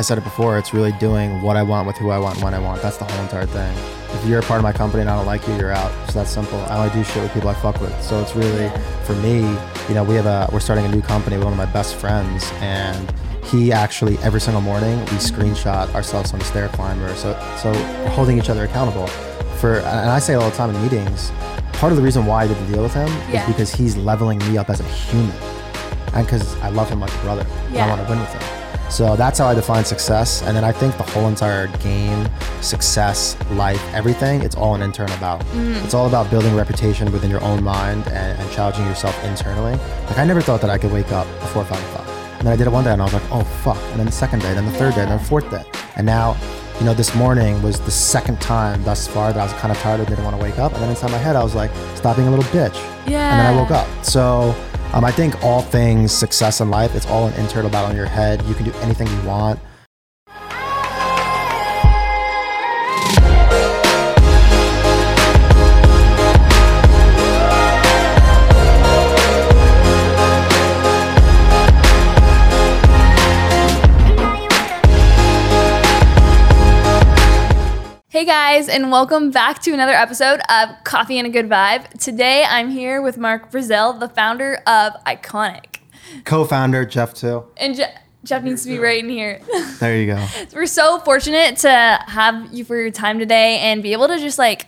I said it before, it's really doing what I want with who I want when I want. That's the whole entire thing. If you're a part of my company and I don't like you, you're out. It's that simple. I only do shit with people I fuck with. So it's really, for me, you know, we have a, we're starting a new company with one of my best friends and he actually every single morning we screenshot ourselves on the stair climber. So, so we're holding each other accountable for, and I say it all the time in meetings, part of the reason why I did the deal with him Yeah. is because he's leveling me up as a human and because I love him like a brother. and Yeah. I want to win with him. So that's how I define success. And then I think the whole entire game, success, life, everything, it's all an internal battle. Mm. It's all about building reputation within your own mind and, and challenging yourself internally. Like I never thought that I could wake up before five o'clock. And then I did it one day and I was like, oh fuck. And then the second day, then the third day, then the fourth day. And now, you know, this morning was the second time thus far that I was kind of tired and didn't want to wake up. And then inside my head, I was like, stop being a little bitch. And then I woke up. So um, I think all things success in life, it's all an internal battle in your head. You can do anything you want. Hey guys, and welcome back to another episode of Coffee and a Good Vibe. Today I'm here with Mark Brazil, the founder of Ikonick. Co-founder Jeff too. And Je- Jeff needs to be right in here. There you go. We're so fortunate to have you for your time today and be able to just like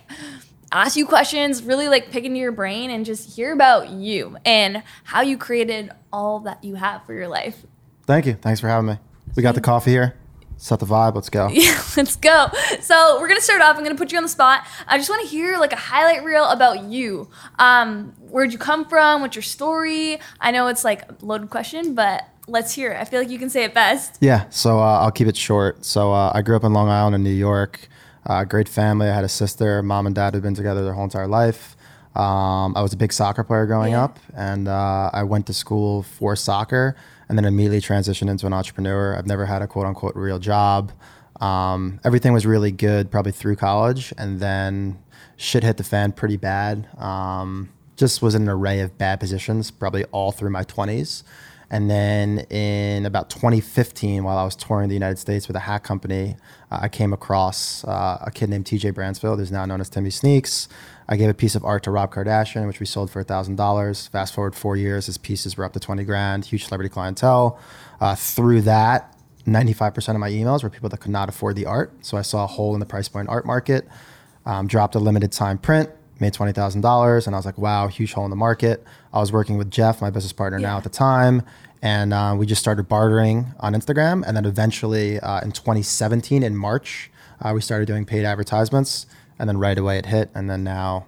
ask you questions, really like pick into your brain and just hear about you and how you created all that you have for your life. Thank you. Thanks for having me. We got the coffee here. Set the vibe. Let's go. Yeah, let's go. So we're gonna start off. I'm gonna put you on the spot. I just want to hear like a highlight reel about you. Um, where'd you come from? What's your story? I know it's like a loaded question, but let's hear it. I feel like you can say it best. Yeah, so uh, I'll keep it short. So uh, I grew up in Long Island in New York. Uh, great family. I had a sister. Mom and dad had been together their whole entire life. Um, I was a big soccer player growing Yeah. up, and uh, I went to school for soccer, and then immediately transitioned into an entrepreneur. I've never had a quote unquote real job. Um, everything was really good, probably through college, and then shit hit the fan pretty bad. Um, just was in an array of bad positions, probably all through my 20s. And then in about 2015, while I was touring the United States with a hat company, uh, I came across uh, a kid named TJ Bransfield, who's now known as Timmy Sneaks. I gave a piece of art to Rob Kardashian, which we sold for $1,000. Fast forward four years, his pieces were up to 20 grand, huge celebrity clientele. Uh, through that, 95% of my emails were people that could not afford the art. So I saw a hole in the price point art market, um, dropped a limited time print, made $20,000. And I was like, wow, huge hole in the market. I was working with Jeff, my business partner now at the time. And uh, we just started bartering on Instagram. And then eventually uh, in 2017, in March, uh, we started doing paid advertisements. And then right away it hit. And then now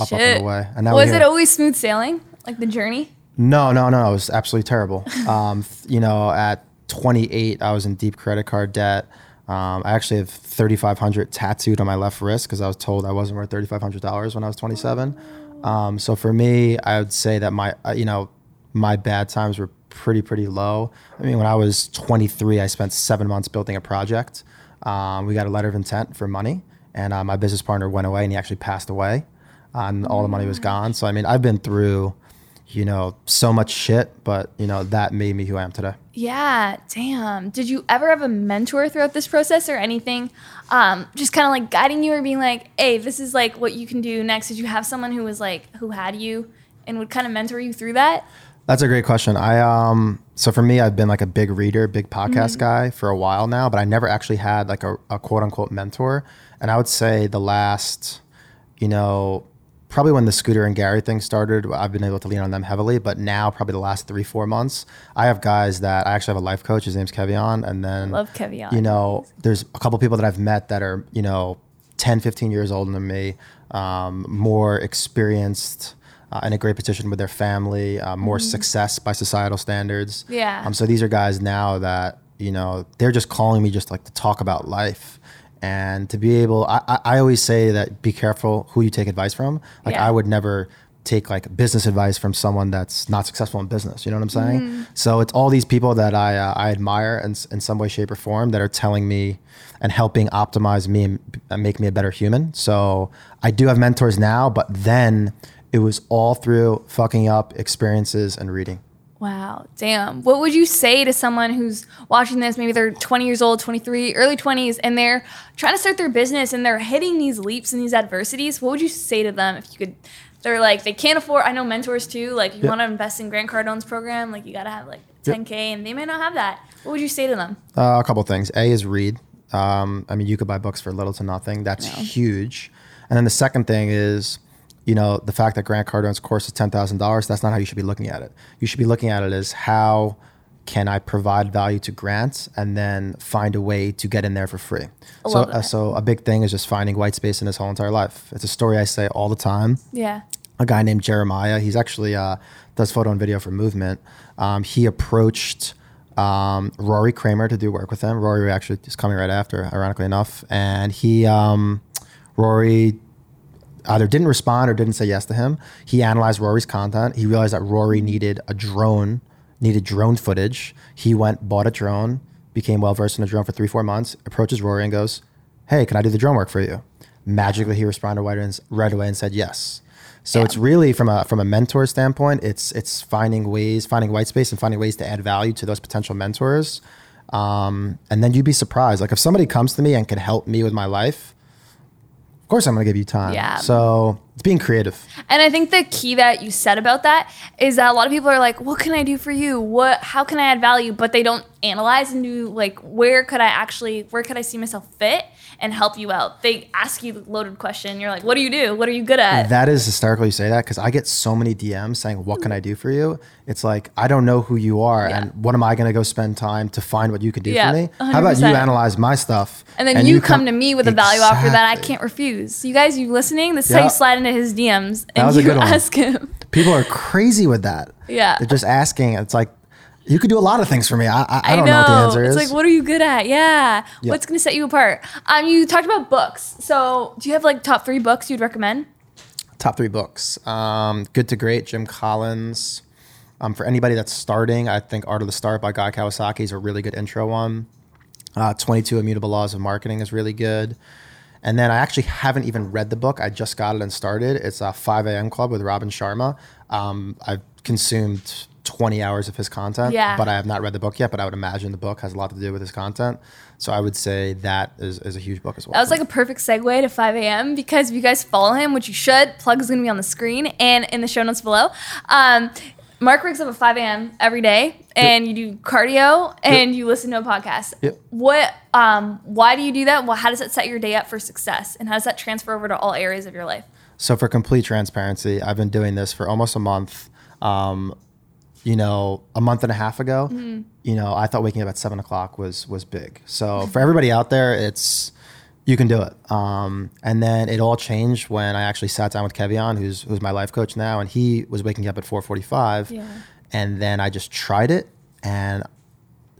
up, up, and away. And now was it always smooth sailing, like the journey? No, no, no. It was absolutely terrible. Um, you know, at 28, I was in deep credit card debt. Um, I actually have 3,500 tattooed on my left wrist because I was told I wasn't worth $3,500 when I was 27. Um, so for me, I would say that my, uh, you know, my bad times were pretty, pretty low. I mean, when I was 23, I spent seven months building a project. Um, we got a letter of intent for money, and uh, my business partner went away, and he actually passed away, uh, and all the money was gone. So I mean, I've been through, you know, so much shit, but you know that made me who I am today. Yeah, damn. Did you ever have a mentor throughout this process or anything? Um, just kind of like guiding you or being like, hey, this is like what you can do next. Did you have someone who was like, who had you and would kind of mentor you through that? That's a great question. I um so for me, I've been like a big reader, big podcast guy for a while now, but I never actually had like a, a quote unquote mentor. And I would say the last, you know, probably when the Scooter and Gary thing started, I've been able to lean on them heavily. But now, probably the last three, four months, I have guys that I actually have a life coach. His name's Kevion, and then Love Kevion. You know, there's a couple people that I've met that are you know 10, 15 years older than me, um, more experienced. Uh, in a great position with their family, uh, more success by societal standards. Yeah. Um, so these are guys now that you know they're just calling me just like to talk about life, and to be able. I, I, I always say that be careful who you take advice from. Like Yeah. I would never take like business advice from someone that's not successful in business. You know what I'm saying? Mm-hmm. So it's all these people that I uh, I admire in, in some way, shape, or form that are telling me and helping optimize me and make me a better human. So I do have mentors now, but then it was all through fucking up experiences and reading. Wow, damn. What would you say to someone who's watching this? Maybe they're 20 years old, 23, early 20s, and they're trying to start their business and they're hitting these leaps and these adversities. What would you say to them if you could? They're like, they can't afford, I know mentors too. Like, you Yep. want to invest in Grant Cardone's program, like, you got to have like 10K, and they may not have that. What would you say to them? Uh, a couple things. A is read. Um, I mean, you could buy books for little to nothing. That's huge. And then the second thing is, you know, the fact that Grant Cardone's course is ten thousand dollars. That's not how you should be looking at it. You should be looking at it as how can I provide value to Grant and then find a way to get in there for free. So, uh, so a big thing is just finding white space in his whole entire life. It's a story I say all the time Yeah. a guy named Jeremiah. He's actually uh, does photo and video for Movement. Um, he approached um, Rory Kramer to do work with him. Rory actually is coming right after, ironically enough, and he um, Rory either didn't respond or didn't say yes to him. He analyzed Rory's content. He realized that Rory needed a drone, needed drone footage. He went, bought a drone, became well versed in a drone for three, four months, approaches Rory and goes, Hey, can I do the drone work for you? Magically, he responded right, away and said yes. So Yeah. it's really from a from a mentor standpoint, it's it's finding ways, finding white space, and finding ways to add value to those potential mentors. Um, and then you'd be surprised. Like if somebody comes to me and can help me with my life, course I'm going to give you time. Yeah. So it's being creative. And I think the key that you said about that is that a lot of people are like, "What can I do for you? What? How can I add value?" But they don't analyze and do like, "Where could I actually? Where could I see myself fit and help you out?" They ask you the loaded question. You're like, "What do you do? What are you good at?" That is hysterical you say that because I get so many DMs saying, What can I do for you? It's like, I don't know who you are. Yeah. And what am I going to go spend time to find what you could do Yeah, for me? How about you analyze my stuff? and then you, come, to me with a value offer that I can't refuse. You guys, you listening? This is how you slide into his DMs and you ask him. People are crazy with that. Yeah. They're just asking. It's like, you could do a lot of things for me. I, I, I don't know. know. what the answer it's is. like, what are you good at? Yeah. Yeah. What's going to set you apart? Um, you talked about books. So, do you have like top three books you'd recommend? Top three books. Um, Good to Great, Jim Collins. Um, for anybody that's starting, I think Art of the Start by Guy Kawasaki is a really good intro one. Uh, 22 Immutable Laws of Marketing is really good. And then I actually haven't even read the book. I just got it and started. It's a 5 a.m. Club with Robin Sharma. Um, I've consumed 20 hours of his content, Yeah. but I have not read the book yet. But I would imagine the book has a lot to do with his content. So I would say that is, is a huge book as well. That was like a perfect segue to 5 a.m. because if you guys follow him, which you should, plug is going to be on the screen and in the show notes below. Um, Mark wakes up at 5 a.m. every day and you do cardio and you listen to a podcast. Yep. What, um, why do you do that? Well, how does that set your day up for success? And how does that transfer over to all areas of your life? So for complete transparency, I've been doing this for almost a month. Um, you know, a month and a half ago, you know, I thought waking up at seven o'clock was was big. So for everybody out there, it's you can do it. Um, and then it all changed when I actually sat down with Kevion, who's who's my life coach now, and he was waking up at four forty five. Yeah. And then I just tried it, and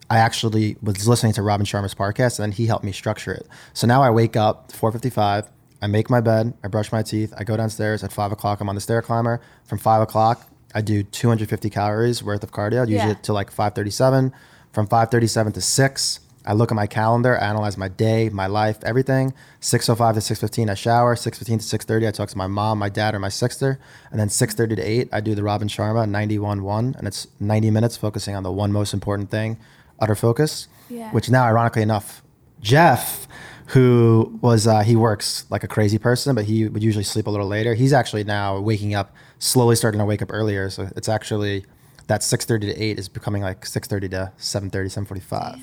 I actually was listening to Robin Sharma's podcast, and then he helped me structure it. So now I wake up 4:55. I make my bed. I brush my teeth. I go downstairs at five o'clock. I'm on the stair climber. From five o'clock, I do 250 calories worth of cardio, usually Yeah. to like 5:37. From 5:37 to six, I look at my calendar, I analyze my day, my life, everything. 6:05 to 6:15, I shower. 6:15 to 6:30, I talk to my mom, my dad, or my sister. And then 6:30 to 8, I do the Robin Sharma 91-1, and it's 90 minutes focusing on the one most important thing, utter focus. Yeah. Which now, ironically enough, Jeff, who was uh, he works like a crazy person, but he would usually sleep a little later. He's actually now waking up, slowly starting to wake up earlier. So it's actually that 6:30 to 8 is becoming like 6:30 to 7:30, 7:45.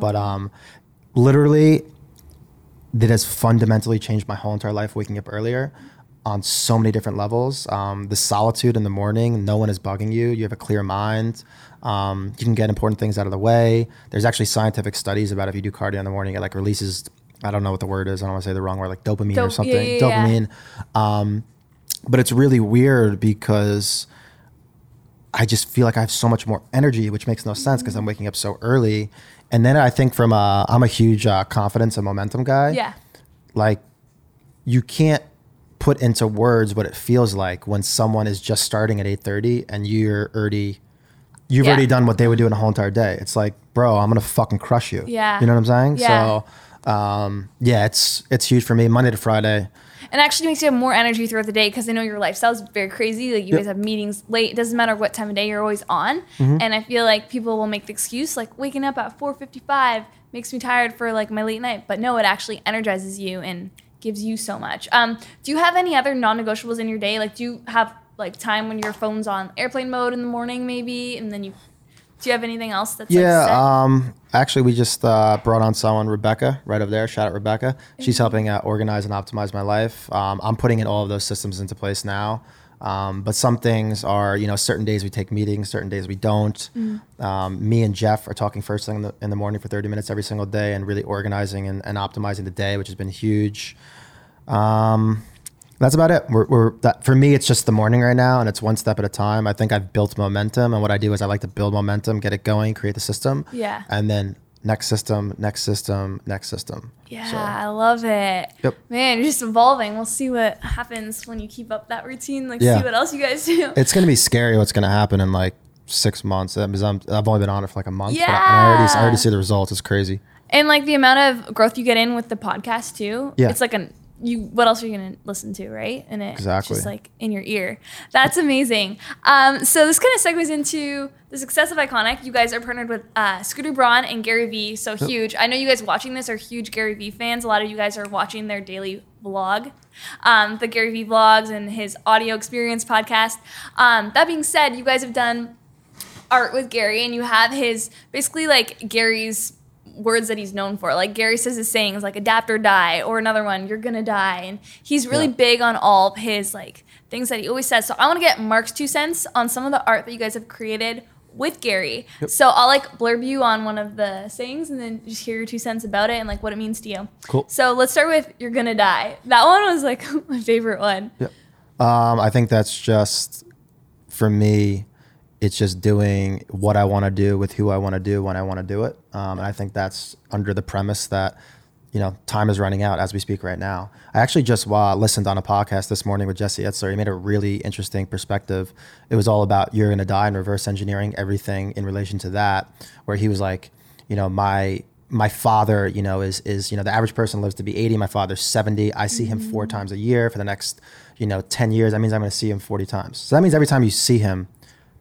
But um, literally, that has fundamentally changed my whole entire life. Waking up earlier on so many different levels. Um, the solitude in the morning, no one is bugging you. You have a clear mind. Um, you can get important things out of the way. There's actually scientific studies about if you do cardio in the morning, it like releases. I don't know what the word is. I don't want to say the wrong word, like dopamine or something. yeah, yeah, yeah. dopamine. Um, but it's really weird because I just feel like I have so much more energy, which makes no sense because I'm waking up so early. And then I think from a, I'm a huge uh, confidence and momentum guy. Yeah. Like you can't put into words what it feels like when someone is just starting at 8:30 and you're already you've Yeah. already done what they would do in a whole entire day. It's like bro, I'm gonna fucking crush you. Yeah. You know what I'm saying? Yeah. So, um, yeah, it's it's huge for me. Monday to Friday. And actually makes you have more energy throughout the day because I know your lifestyle is very crazy. Like you Yep. guys have meetings late. It doesn't matter what time of day you're always on. Mm-hmm. And I feel like people will make the excuse like waking up at 4:55 makes me tired for like my late night. But no, it actually energizes you and gives you so much. Um, do you have any other non-negotiables in your day? Like do you have like time when your phone's on airplane mode in the morning maybe, and then you do you have anything else that's Yeah. like? Um, actually, we just uh, brought on someone, Rebecca, right over there. Shout out Rebecca. She's helping uh, organize and optimize my life. Um, I'm putting in all of those systems into place now. Um, but some things are, you know, certain days we take meetings, certain days we don't. Um, me and Jeff are talking first thing in the, in the morning for 30 minutes every single day and really organizing and, and optimizing the day, which has been huge. Um, that's about it. We're, we're that for me. It's just the morning right now, and it's one step at a time. I think I've built momentum, and what I do is I like to build momentum, get it going, create the system, Yeah. and then next system, next system, next system. Yeah, So, I love it. Yep. Man, you're just evolving. We'll see what happens when you keep up that routine. Like, Yeah. see what else you guys do. it's gonna be scary what's gonna happen in like six months. I'm, I've only been on it for like a month, but I, I already, I already see the results. It's crazy. and like the amount of growth you get in with the podcast too. Yeah. It's like an you. What else are you gonna listen to, right? And it Exactly. just like in your ear. That's amazing. Um, so this kind of segues into the success of Ikonick. You guys are partnered with uh, Scooter Braun and Gary Vee. So huge. I know you guys watching this are huge Gary Vee fans. A lot of you guys are watching their daily vlog, um, the Gary Vee vlogs and his audio experience podcast. Um, that being said, you guys have done art with Gary and you have his basically like Gary's words that he's known for. Like Gary says his sayings like adapt or die or another one, you're gonna die. And he's really Yeah. big on all of his like things that he always says. So I wanna get Mark's two cents on some of the art that you guys have created with Gary. So I'll like blurb you on one of the sayings and then just hear your two cents about it and like what it means to you. Cool. So let's start with you're gonna die. That one was like my favorite one. Um, I think that's just for me. It's just doing what I want to do with who I want to do when I want to do it. Um, and I think that's under the premise that you know time is running out as we speak right now. I actually just uh, listened on a podcast this morning with Jesse Itzler. He made a really interesting perspective. It was all about you're gonna die and reverse engineering everything in relation to that. Where he was like, you know, my my father, you know, is is you know the average person lives to be 80. My father's 70. I see him four times a year for the next, you know, 10 years. That means I'm going to see him 40 times. So that means every time you see him,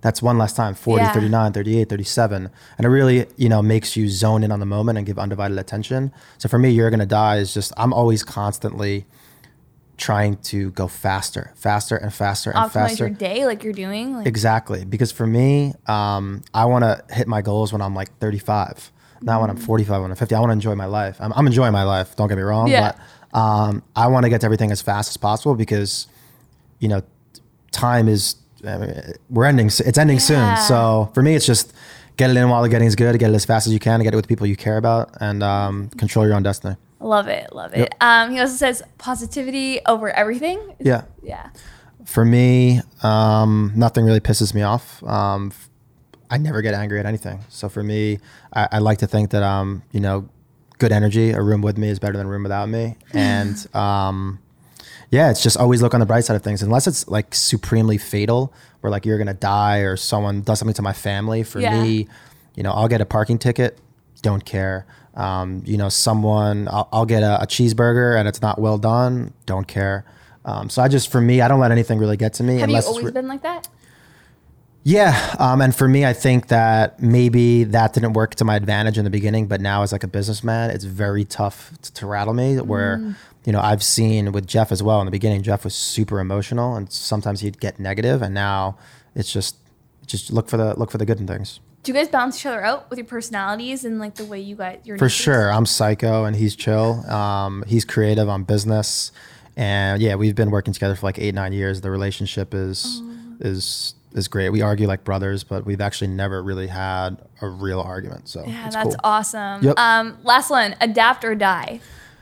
that's one less time 40, Yeah. 39, 38, 37. And it really, you know, makes you zone in on the moment and give undivided attention. So for me, you're going to die is just I'm always constantly trying to go faster, faster and faster and Optimize faster. your day like you're doing. Like Exactly. Because for me, um, I want to hit my goals when I'm like 35, not when I'm 45, when I'm 50. I want to enjoy my life. I'm, I'm enjoying my life. Don't get me wrong. Yeah. But um, I want to get to everything as fast as possible because, you know, time is, I mean, we're ending, it's ending Yeah. soon. So for me, it's just get it in while the getting's good, get it as fast as you can, get it with people you care about, and um, control your own destiny. Love it, love it. Yep. Um, he also says positivity over everything. Yeah. Yeah. For me, um, nothing really pisses me off. Um, I never get angry at anything. So for me, I, I like to think that um, you know, good energy. A room with me is better than a room without me. And um, yeah, it's just always look on the bright side of things. Unless it's like supremely fatal, where like you're gonna die or someone does something to my family. For Yeah. me, you know, I'll get a parking ticket. Don't care. Um, you know, someone I'll, I'll get a, a cheeseburger and it's not well done. Don't care. Um, so I just, for me, I don't let anything really get to me. Have you always re- been like that? yeah, um, and for me, I think that maybe that didn't work to my advantage in the beginning, but now as like a businessman, it's very tough to, to rattle me. Where Mm. You know I've seen with Jeff as well in the beginning, Jeff was super emotional, and sometimes he'd get negative, and now it's just just look for the look for the good in things. Do you guys balance each other out with your personalities and like the way you guys your For sure, I'm psycho and he's chill. Um, he's creative on business, and yeah, we've been working together for like eight nine years. The relationship is is is great. We argue like brothers, but we've actually never really had a real argument. So Yeah, that's cool. awesome. Yep. Um, last one, adapt or die.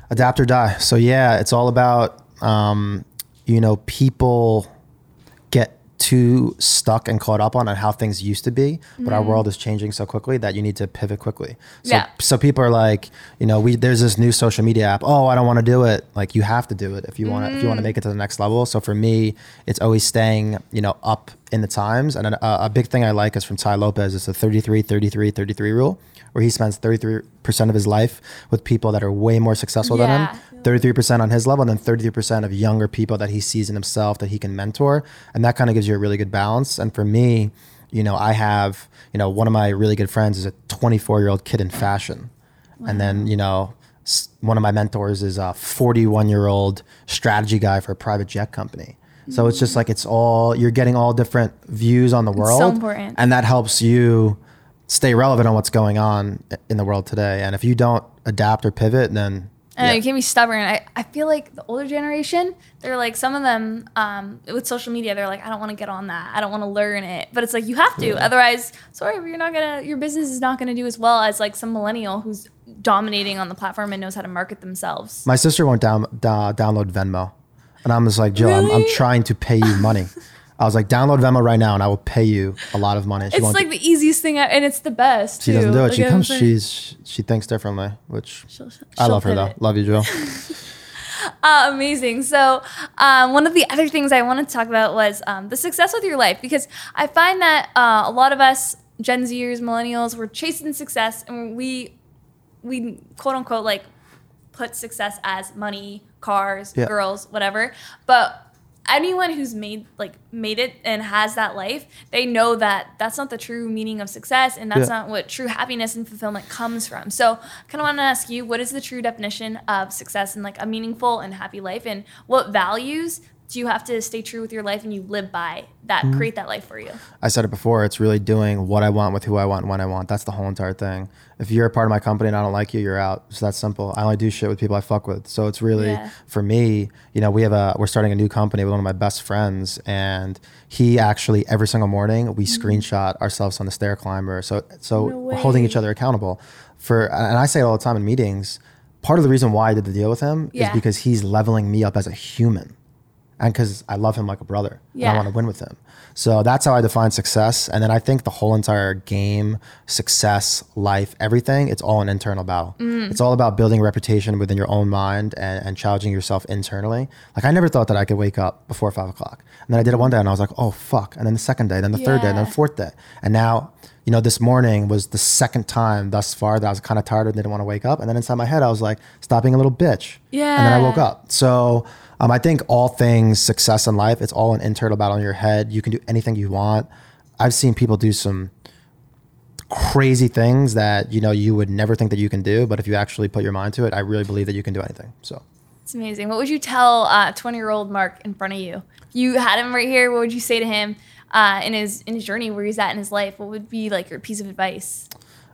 Adapt or die. So yeah, it's all about um, you know people get too stuck and caught up on, on how things used to be, but our world is changing so quickly that you need to pivot quickly. So, Yeah. so people are like, you know, we there's this new social media app. Oh, I don't want to do it. Like you have to do it if you want to if you want to make it to the next level. So for me, it's always staying, you know, up in the times. And a, a big thing I like is from Tai Lopez. It's the 33, 33, 33 rule, where he spends 33% of his life with people that are way more successful Yeah. than him, 33% on his level, and then 33% of younger people that he sees in himself that he can mentor. And that kind of gives you a really good balance. And for me, you know, I have, you know, one of my really good friends is a 24 year old kid in fashion. And then, you know, one of my mentors is a 41 year old strategy guy for a private jet company. So it's just like it's all you're getting all different views on the world, So important. and that helps you stay relevant on what's going on in the world today. And if you don't adapt or pivot, then yeah. you can't be stubborn. I, I feel like the older generation, they're like some of them um, with social media. They're like, I don't want to get on that. I don't want to learn it. But it's like you have to. Otherwise, sorry, but you're not gonna. Your business is not gonna do as well as like some millennial who's dominating on the platform and knows how to market themselves. My sister won't down, da, download Venmo, and I'm just like, Jill, I'm, I'm trying to pay you money. I was like, download Venmo right now, and I will pay you a lot of money. She It's like the easiest thing, I, and it's the best. she doesn't do it. Like, She comes. She's she thinks differently, which She'll- I she'll love her though. pivot. Love you, Jill. Uh, amazing. So, um, one of the other things I wanted to talk about was um, the success with your life because I find that uh, a lot of us Gen Zers, millennials, we're chasing success and we we quote unquote like put success as money, cars, Yeah. girls, whatever. But anyone who's made like made it and has that life, they know that that's not the true meaning of success and that's Yeah. not what true happiness and fulfillment comes from. So, kind of want to ask you, what is the true definition of success and like a meaningful and happy life and what values do you have to stay true with your life and you live by that Mm-hmm. create that life for you? I said it before. It's really doing what I want with who I want when I want. That's the whole entire thing. If you're a part of my company and I don't like you, you're out. It's that simple. I only do shit with people I fuck with. So it's really Yeah. for me. You know, we have a we're starting a new company with one of my best friends, and he actually every single morning we screenshot ourselves on the stair climber. So so Mm-hmm. No we're holding each other accountable for. And I say it all the time in meetings. Part of the reason why I did the deal with him Yeah. is because he's leveling me up as a human and because I love him like a brother. And I want to win with him. So that's how I define success. And then I think the whole entire game, success, life, everything, it's all an internal battle. Mm. It's all about building reputation within your own mind and, and challenging yourself internally. Like I never thought that I could wake up before five o'clock. And then I did it one day and I was like, oh fuck. And then the second day, then the third day, then the fourth day. And now, you know, this morning was the second time thus far that I was kind of tired and didn't want to wake up. And then inside my head, I was like, stop being a little bitch. Yeah. And then I woke up. So um, I think all things success in life, it's all an internal battle in your head. You can do anything you want. I've seen people do some crazy things that you know you would never think that you can do, but if you actually put your mind to it, I really believe that you can do anything. So It's amazing. What would you tell uh, 20 year old Mark in front of you? If you had him right here, what would you say to him uh, in his in his journey, where he's at in his life? What would be like your piece of advice?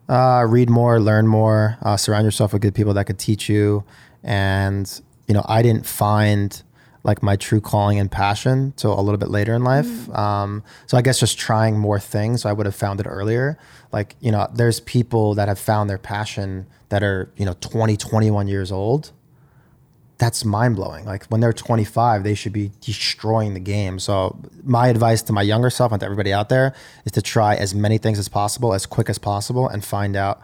uh, read more, learn more, uh, surround yourself with good people that could teach you. And you know, I didn't find like my true calling and passion till a little bit later in life. Um, so I guess just trying more things. So I would have found it earlier. Like you know, there's people that have found their passion that are you know 20, 21 years old. That's mind blowing. Like when they're 25, they should be destroying the game. So my advice to my younger self and to everybody out there is to try as many things as possible, as quick as possible, and find out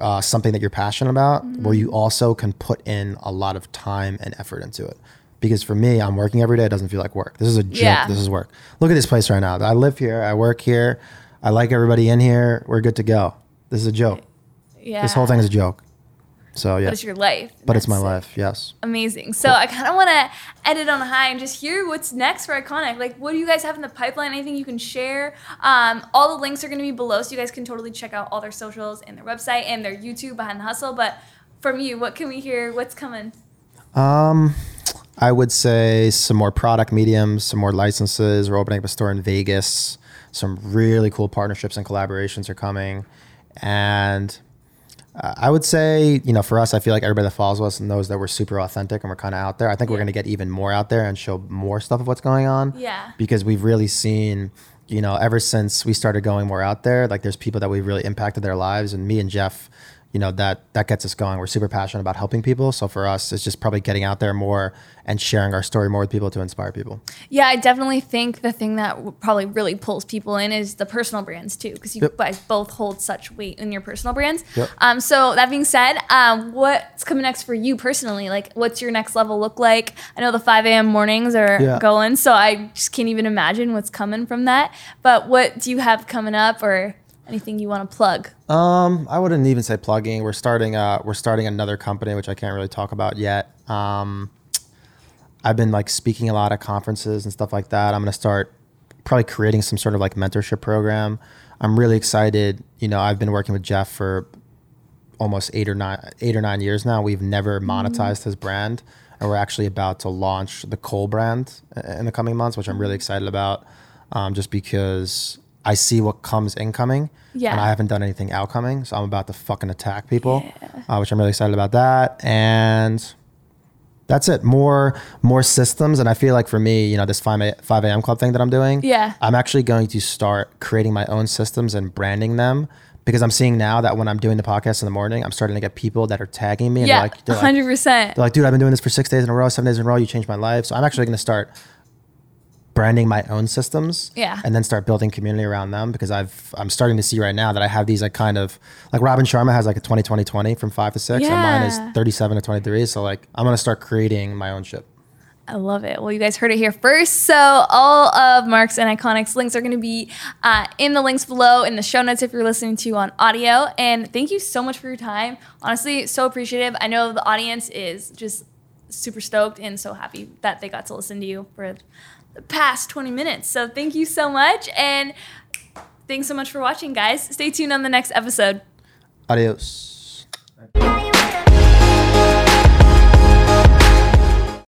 uh, something that you're passionate about, where you also can put in a lot of time and effort into it. Because for me, I'm working every day. It doesn't feel like work. This is a joke. Yeah. This is work. Look at this place right now. I live here. I work here. I like everybody in here. We're good to go. This is a joke. Yeah, This whole thing is a joke. So yeah, But it's your life. but it's my life. Yes. Amazing. So I kind of want to end it on a high and just hear what's next for Ikonick. Like, what do you guys have in the pipeline? Anything you can share? Um, all the links are going to be below, so you guys can totally check out all their socials and their website and their YouTube behind the hustle. But from you, what can we hear? What's coming? Um, I would say some more product mediums, some more licenses. We're opening up a store in Vegas. Some really cool partnerships and collaborations are coming, and uh, I would say, you know, for us, I feel like everybody that follows us knows that we're super authentic and we're kind of out there. I think we're going to get even more out there and show more stuff of what's going on. Yeah. Because we've really seen, you know, ever since we started going more out there, like there's people that we've really impacted their lives. And me and Jeff, you know that that gets us going. We're super passionate about helping people. So for us, it's just probably getting out there more and sharing our story more with people to inspire people. Yeah, I definitely think the thing that probably really pulls people in is the personal brands too, because you Yep. guys both hold such weight in your personal brands. Yep. Um, so that being said, um, what's coming next for you personally? Like, what's your next level look like? I know the 5 a.m. mornings are Yeah. going, so I just can't even imagine what's coming from that. But what do you have coming up, or anything you want to plug? Um, I wouldn't even say plugging. We're starting uh we're starting another company which I can't really talk about yet. Um, I've been like speaking a lot at conferences and stuff like that. I'm gonna start probably creating some sort of like mentorship program. I'm really excited. You know, I've been working with Jeff for almost eight or nine eight or nine years now. We've never monetized his brand, and we're actually about to launch the Cole brand in the coming months, which I'm really excited about. Um, just because I see what comes incoming, Yeah. and I haven't done anything outcoming, so I'm about to fucking attack people, uh, which I'm really excited about that. And that's it. More more systems, and I feel like for me, you know, this five a, five a.m. club thing that I'm doing, Yeah. I'm actually going to start creating my own systems and branding them because I'm seeing now that when I'm doing the podcast in the morning, I'm starting to get people that are tagging me and Yeah, they're like, they're 100%. they're like, dude, I've been doing this for six days in a row, seven days in a row. You changed my life. So I'm actually going to start branding my own systems. Yeah. And then start building community around them because I've I'm starting to see right now that I have these like kind of like Robin Sharma has like a 20 20 20 from 5 to 6 yeah. and mine is 37 to 23 so like I'm going to start creating my own shit. I love it. Well, you guys heard it here first. So, all of Mark's and Ikonick's links are going to be uh, in the links below in the show notes if you're listening to on audio. And thank you so much for your time. Honestly, so appreciative. I know the audience is just super stoked and so happy that they got to listen to you for past 20 minutes. So thank you so much. And thanks so much for watching, guys. Stay tuned on the next episode. Adios.